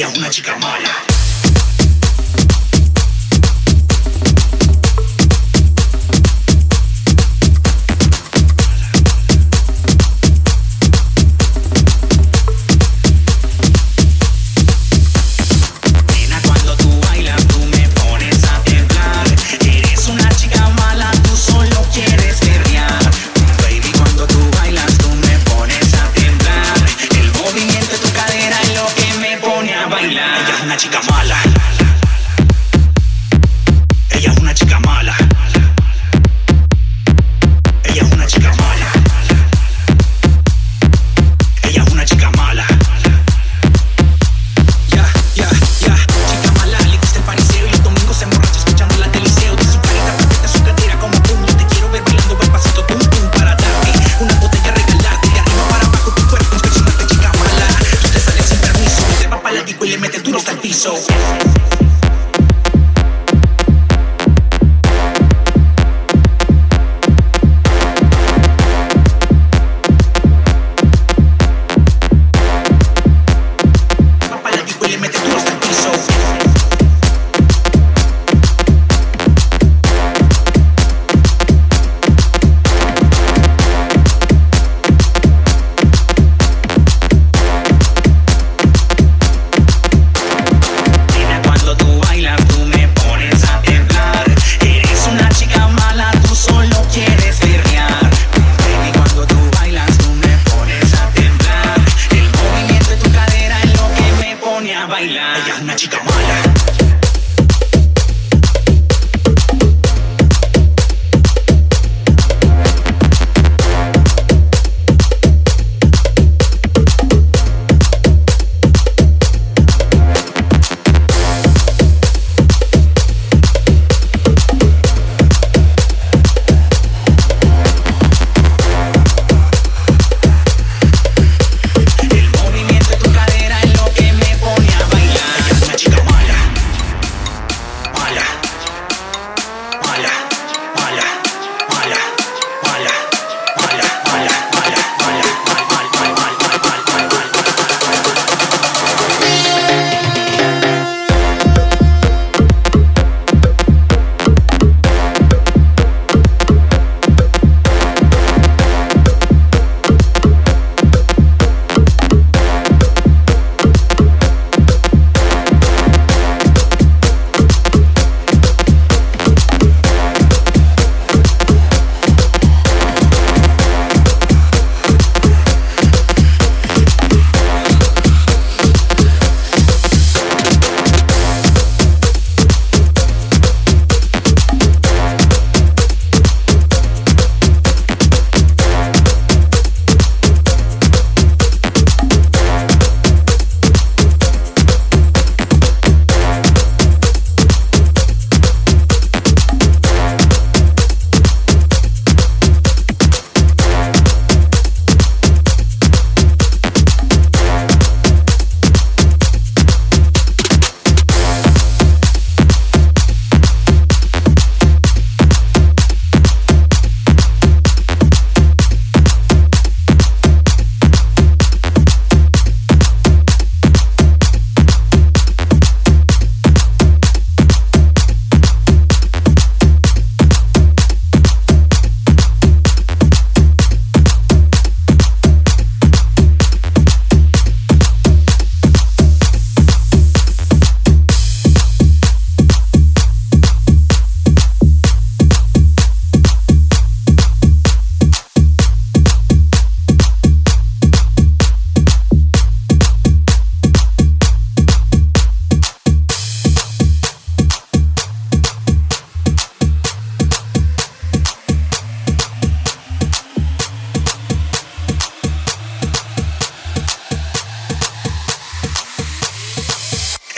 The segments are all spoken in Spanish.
y chica mala. so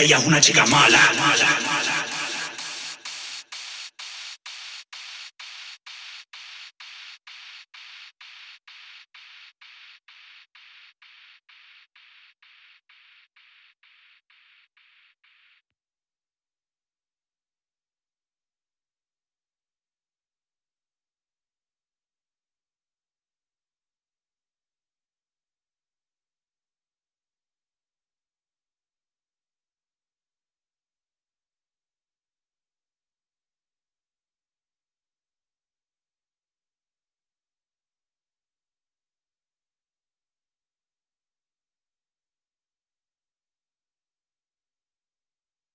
Ella es una chica mala. mala, mala.